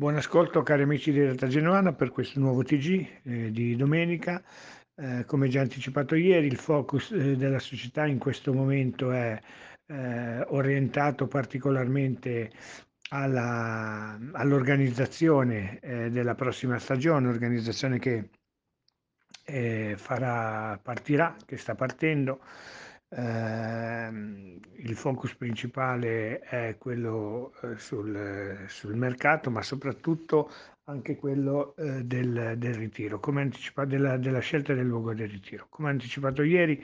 Buon ascolto cari amici di Realtà Genoana per questo nuovo TG eh, di domenica. Eh, come già anticipato ieri, il focus eh, della società in questo momento è eh, orientato particolarmente alla, all'organizzazione eh, della prossima stagione, organizzazione che eh, farà, partirà, che sta partendo Ehm, il focus principale è quello eh, sul, sul mercato, ma soprattutto anche quello eh, del, del ritiro, come della, della scelta del luogo del ritiro. Come anticipato ieri,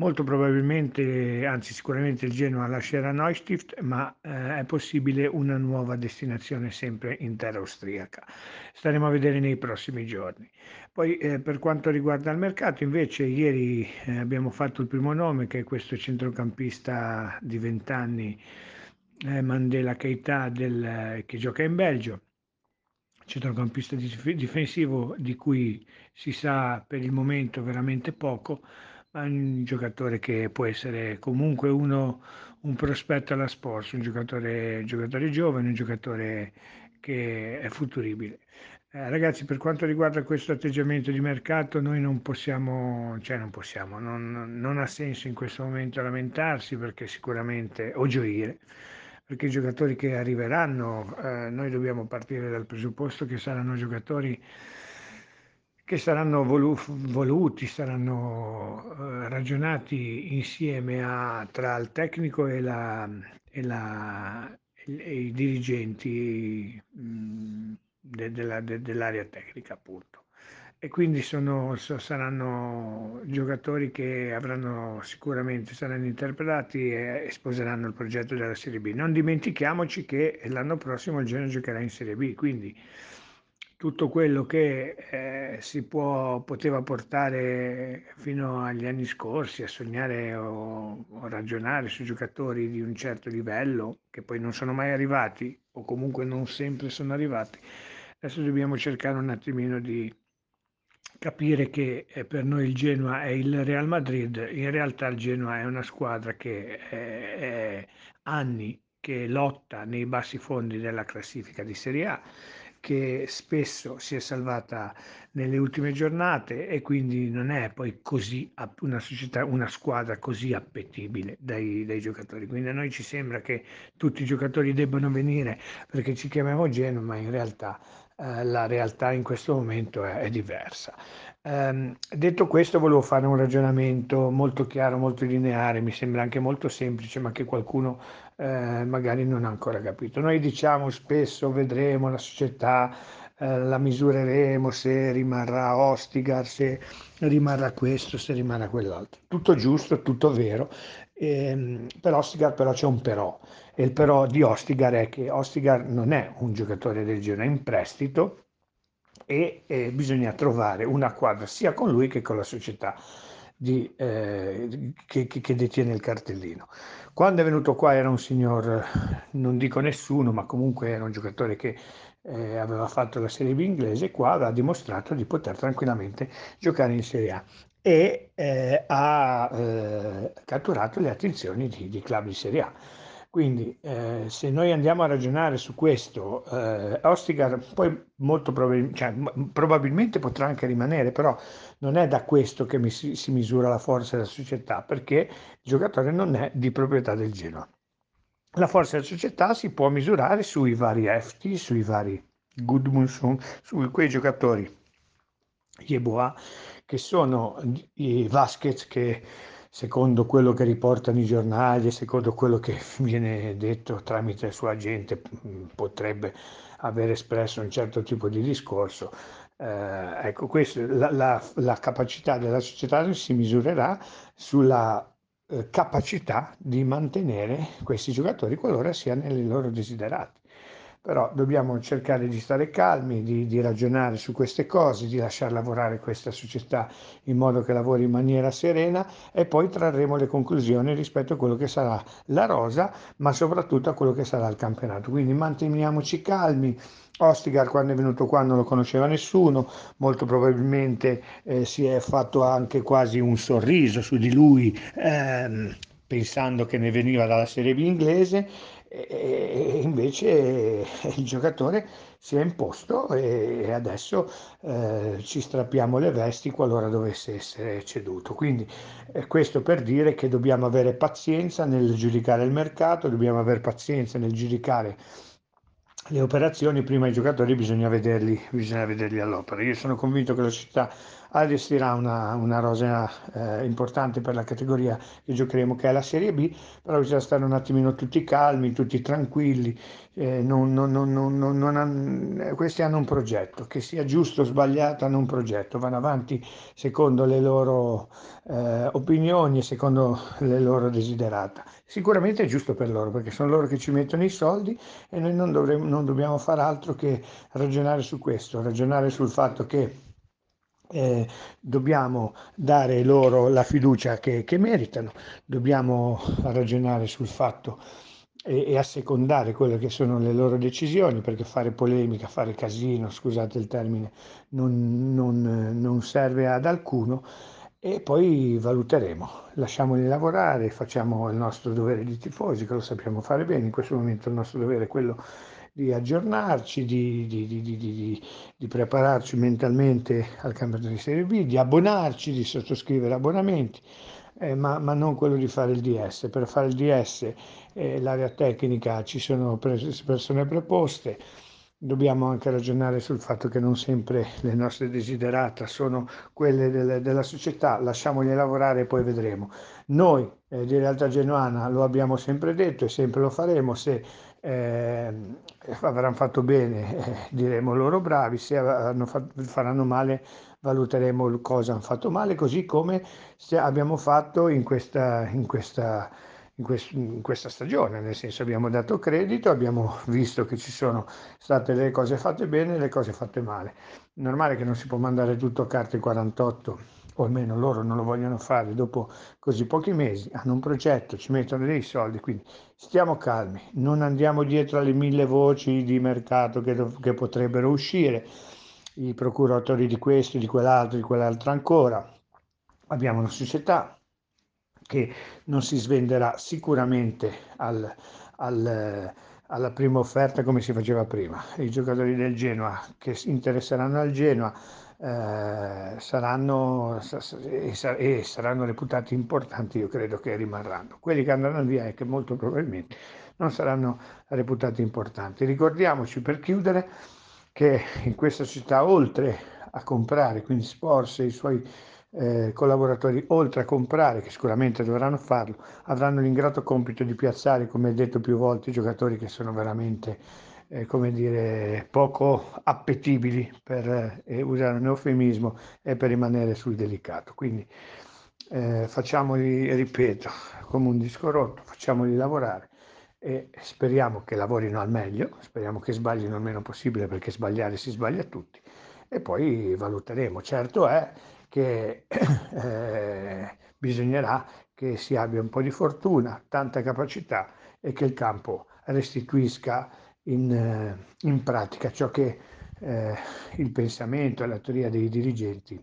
Molto probabilmente, anzi sicuramente il Genoa lascerà Neustift, ma eh, è possibile una nuova destinazione sempre in terra austriaca. Staremo a vedere nei prossimi giorni. Poi eh, per quanto riguarda il mercato, invece ieri eh, abbiamo fatto il primo nome che è questo centrocampista di 20 anni, eh, Mandela Keita, del, che gioca in Belgio centrocampista difensivo di cui si sa per il momento veramente poco, ma un giocatore che può essere comunque uno, un prospetto alla Sports, un giocatore, giocatore giovane, un giocatore che è futuribile. Eh, ragazzi, per quanto riguarda questo atteggiamento di mercato, noi non possiamo, cioè non possiamo, non, non ha senso in questo momento lamentarsi perché sicuramente, o gioire, perché i giocatori che arriveranno, eh, noi dobbiamo partire dal presupposto che saranno giocatori che saranno volu- voluti, saranno eh, ragionati insieme a, tra il tecnico e, la, e, la, e i dirigenti mm, de, de de, dell'area tecnica appunto. E quindi sono, saranno giocatori che avranno sicuramente, saranno interpretati e sposeranno il progetto della Serie B. Non dimentichiamoci che l'anno prossimo il Genoa giocherà in Serie B, quindi tutto quello che eh, si può, poteva portare fino agli anni scorsi a sognare o, o, ragionare su giocatori di un certo livello che poi non sono mai arrivati o comunque non sempre sono arrivati. Adesso dobbiamo cercare un attimino di capire che eh, per noi il Genoa è il Real Madrid, in realtà il Genoa è una squadra che è, è anni che lotta nei bassi fondi della classifica di Serie A che spesso si è salvata nelle ultime giornate e quindi non è poi così una società, una squadra così appetibile dai, dai giocatori. Quindi a noi ci sembra che tutti i giocatori debbano venire perché ci chiamiamo Genoa, ma in realtà eh, la realtà in questo momento è, è diversa. Eh, detto questo, volevo fare un ragionamento molto chiaro, molto lineare, mi sembra anche molto semplice, ma che qualcuno eh, magari non ha ancora capito. Noi diciamo spesso vedremo la società, eh, la misureremo se rimarrà Ostigar, se rimarrà questo, se rimarrà quell'altro. Tutto giusto, tutto vero. Eh, per Ostigar però c'è un però e il però di Ostigar è che Ostigar non è un giocatore del è in prestito e eh, bisogna trovare una quadra sia con lui che con la società di, eh, che, che, detiene il cartellino. Quando è venuto qua era un signor, non dico nessuno, ma comunque era un giocatore che eh, aveva fatto la Serie B inglese, qua ha dimostrato di poter tranquillamente giocare in Serie A e eh, ha eh, catturato le attenzioni di, di club di Serie A quindi eh, se noi andiamo a ragionare su questo, eh, Ostigar poi molto probabil- cioè, probabilmente potrà anche rimanere, però non è da questo che mi si, si misura la forza della società, perché il giocatore non è di proprietà del Genoa. La forza della società si può misurare sui vari Efti, sui vari Gudmundsson, su quei giocatori Yeboah, che sono i Vasquez che secondo quello che riportano i giornali e secondo quello che viene detto tramite il suo agente, mm, potrebbe aver espresso un certo tipo di discorso. Eh, ecco, questo, la, la, la, capacità della società si misurerà sulla eh, capacità di mantenere questi giocatori qualora siano nei loro desiderati però dobbiamo cercare di stare calmi, di, di, ragionare su queste cose, di lasciar lavorare questa società in modo che lavori in maniera serena e poi trarremo le conclusioni rispetto a quello che sarà la rosa, ma soprattutto a quello che sarà il campionato. Quindi manteniamoci calmi. Ostigar quando è venuto qua non lo conosceva nessuno, molto probabilmente eh, si è fatto anche quasi un sorriso su di lui. Ehm, pensando che ne veniva dalla Serie B inglese e invece il giocatore si è imposto e adesso eh, ci strappiamo le vesti qualora dovesse essere ceduto. Quindi eh, questo per dire che dobbiamo avere pazienza nel giudicare il mercato, dobbiamo avere pazienza nel giudicare le operazioni, prima i giocatori bisogna vederli, bisogna vederli all'opera. Io sono convinto che la società allestirà una, una rosa eh, importante per la categoria che giocheremo, che è la Serie B, però bisogna stare un attimino tutti calmi, tutti tranquilli. Eh, non, non, non, questi hanno un progetto, che sia giusto o sbagliato, hanno un progetto, vanno avanti secondo le loro eh, opinioni e secondo le loro desiderata. Sicuramente è giusto per loro, perché sono loro che ci mettono i soldi e noi non, dovremmo, non dobbiamo fare altro che ragionare su questo, ragionare sul fatto che eh, dobbiamo dare loro la fiducia che, che, meritano, dobbiamo ragionare sul fatto e, e, assecondare quelle che sono le loro decisioni, perché fare polemica, fare casino, scusate il termine, non, non, non serve ad alcuno e poi valuteremo, lasciamoli lavorare, facciamo il nostro dovere di tifosi, che lo sappiamo fare bene, in questo momento il nostro dovere è quello di aggiornarci, di, di, di, di, prepararci mentalmente al campionato di Serie B, di abbonarci, di sottoscrivere abbonamenti, eh, ma, ma, non quello di fare il DS. Per fare il DS eh, l'area tecnica ci sono persone preposte, dobbiamo anche ragionare sul fatto che non sempre le nostre desiderata sono quelle del, della società, lasciamoli lavorare e poi vedremo. Noi eh, di Realtà Genuana lo abbiamo sempre detto e sempre lo faremo, se eh, avranno fatto bene eh, diremo loro bravi, se fatto, faranno male valuteremo cosa hanno fatto male, così come abbiamo fatto in questa, in questa in, quest- in, questa stagione, nel senso abbiamo dato credito, abbiamo visto che ci sono state le cose fatte bene e le cose fatte male. Normale che non si può mandare tutto a carte 48, o almeno loro non lo vogliono fare dopo così pochi mesi, hanno un progetto, ci mettono dei soldi, quindi stiamo calmi, non andiamo dietro alle mille voci di mercato che, che potrebbero uscire, i procuratori di questo, di quell'altro, di quell'altro ancora. Abbiamo una società, che non si svenderà sicuramente al, al, alla prima offerta come si faceva prima. I giocatori del Genoa che interesseranno al Genoa eh, saranno, e, saranno reputati importanti, io credo che rimarranno. Quelli che andranno via e che molto probabilmente non saranno reputati importanti. Ricordiamoci per chiudere che in questa città, oltre a comprare, quindi Sporse i suoi eh, collaboratori, oltre a comprare, che sicuramente dovranno farlo, avranno l'ingrato compito di piazzare, come detto più volte, i giocatori che sono veramente, eh, come dire, poco appetibili, per eh, usare un eufemismo, e per rimanere sul delicato. Quindi eh, facciamoli, ripeto, come un disco rotto, facciamoli lavorare e speriamo che lavorino al meglio, speriamo che sbaglino il meno possibile perché sbagliare si sbaglia tutti e poi valuteremo. Certo è che eh, bisognerà che si abbia un po' di fortuna, tanta capacità e che il campo restituisca in, eh, in pratica ciò che eh, il pensamento e la teoria dei dirigenti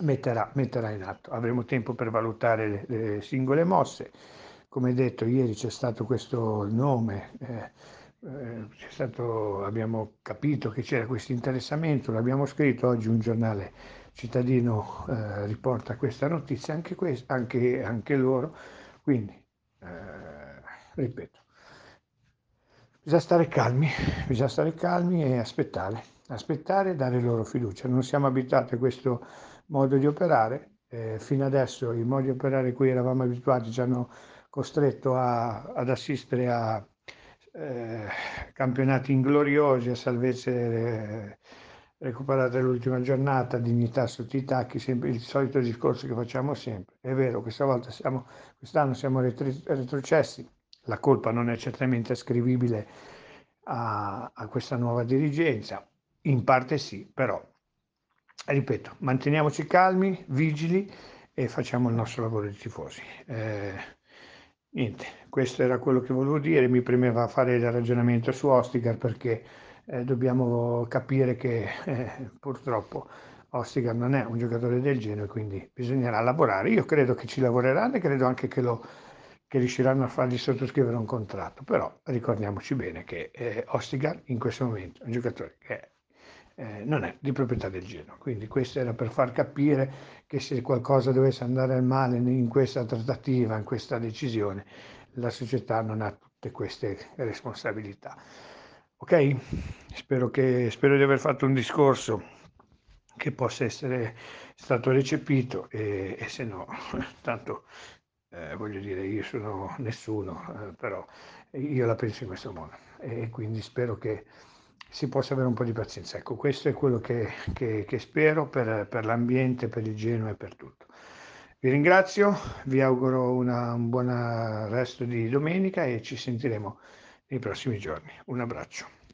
metterà, metterà, in atto. Avremo tempo per valutare le, le, singole mosse. Come detto, ieri c'è stato questo nome, eh, eh stato, abbiamo capito che c'era questo interessamento, l'abbiamo scritto oggi un giornale cittadino eh, riporta questa notizia, anche, quest- anche, anche loro, quindi eh, ripeto, bisogna stare calmi, bisogna stare calmi e aspettare, aspettare e dare loro fiducia. Non siamo abituati a questo modo di operare, eh, fino adesso i modi di operare cui eravamo abituati ci hanno costretto a, ad assistere a eh, campionati ingloriosi, a salvezze eh, recuperate l'ultima giornata, dignità sotto i tacchi, sempre il solito discorso che facciamo sempre. È vero, questa volta siamo, quest'anno siamo retri, retrocessi, la colpa non è certamente ascrivibile a, a questa nuova dirigenza, in parte sì, però, ripeto, manteniamoci calmi, vigili e facciamo il nostro lavoro di tifosi. Eh, niente, questo era quello che volevo dire, mi premeva fare il ragionamento su Ostigar perché eh, dobbiamo capire che eh, purtroppo Ostigar non è un giocatore del genere, quindi bisognerà lavorare. Io credo che ci lavoreranno e credo anche che lo, che riusciranno a fargli sottoscrivere un contratto, però ricordiamoci bene che eh, Ostigar in questo momento è un giocatore che eh, non è di proprietà del Genoa, quindi questo era per far capire che se qualcosa dovesse andare al male in questa trattativa, in questa decisione, la società non ha tutte queste responsabilità. Ok? Spero, che, spero di aver fatto un discorso che possa essere stato recepito e, e se no, tanto eh, voglio dire, io sono nessuno, eh, però io la penso in questo modo e quindi spero che si possa avere un po' di pazienza. Ecco, questo è quello che, che, che spero per, per, l'ambiente, per il Genoa e per tutto. Vi ringrazio, vi auguro una, un buon resto di domenica e ci sentiremo nei prossimi giorni. Un abbraccio.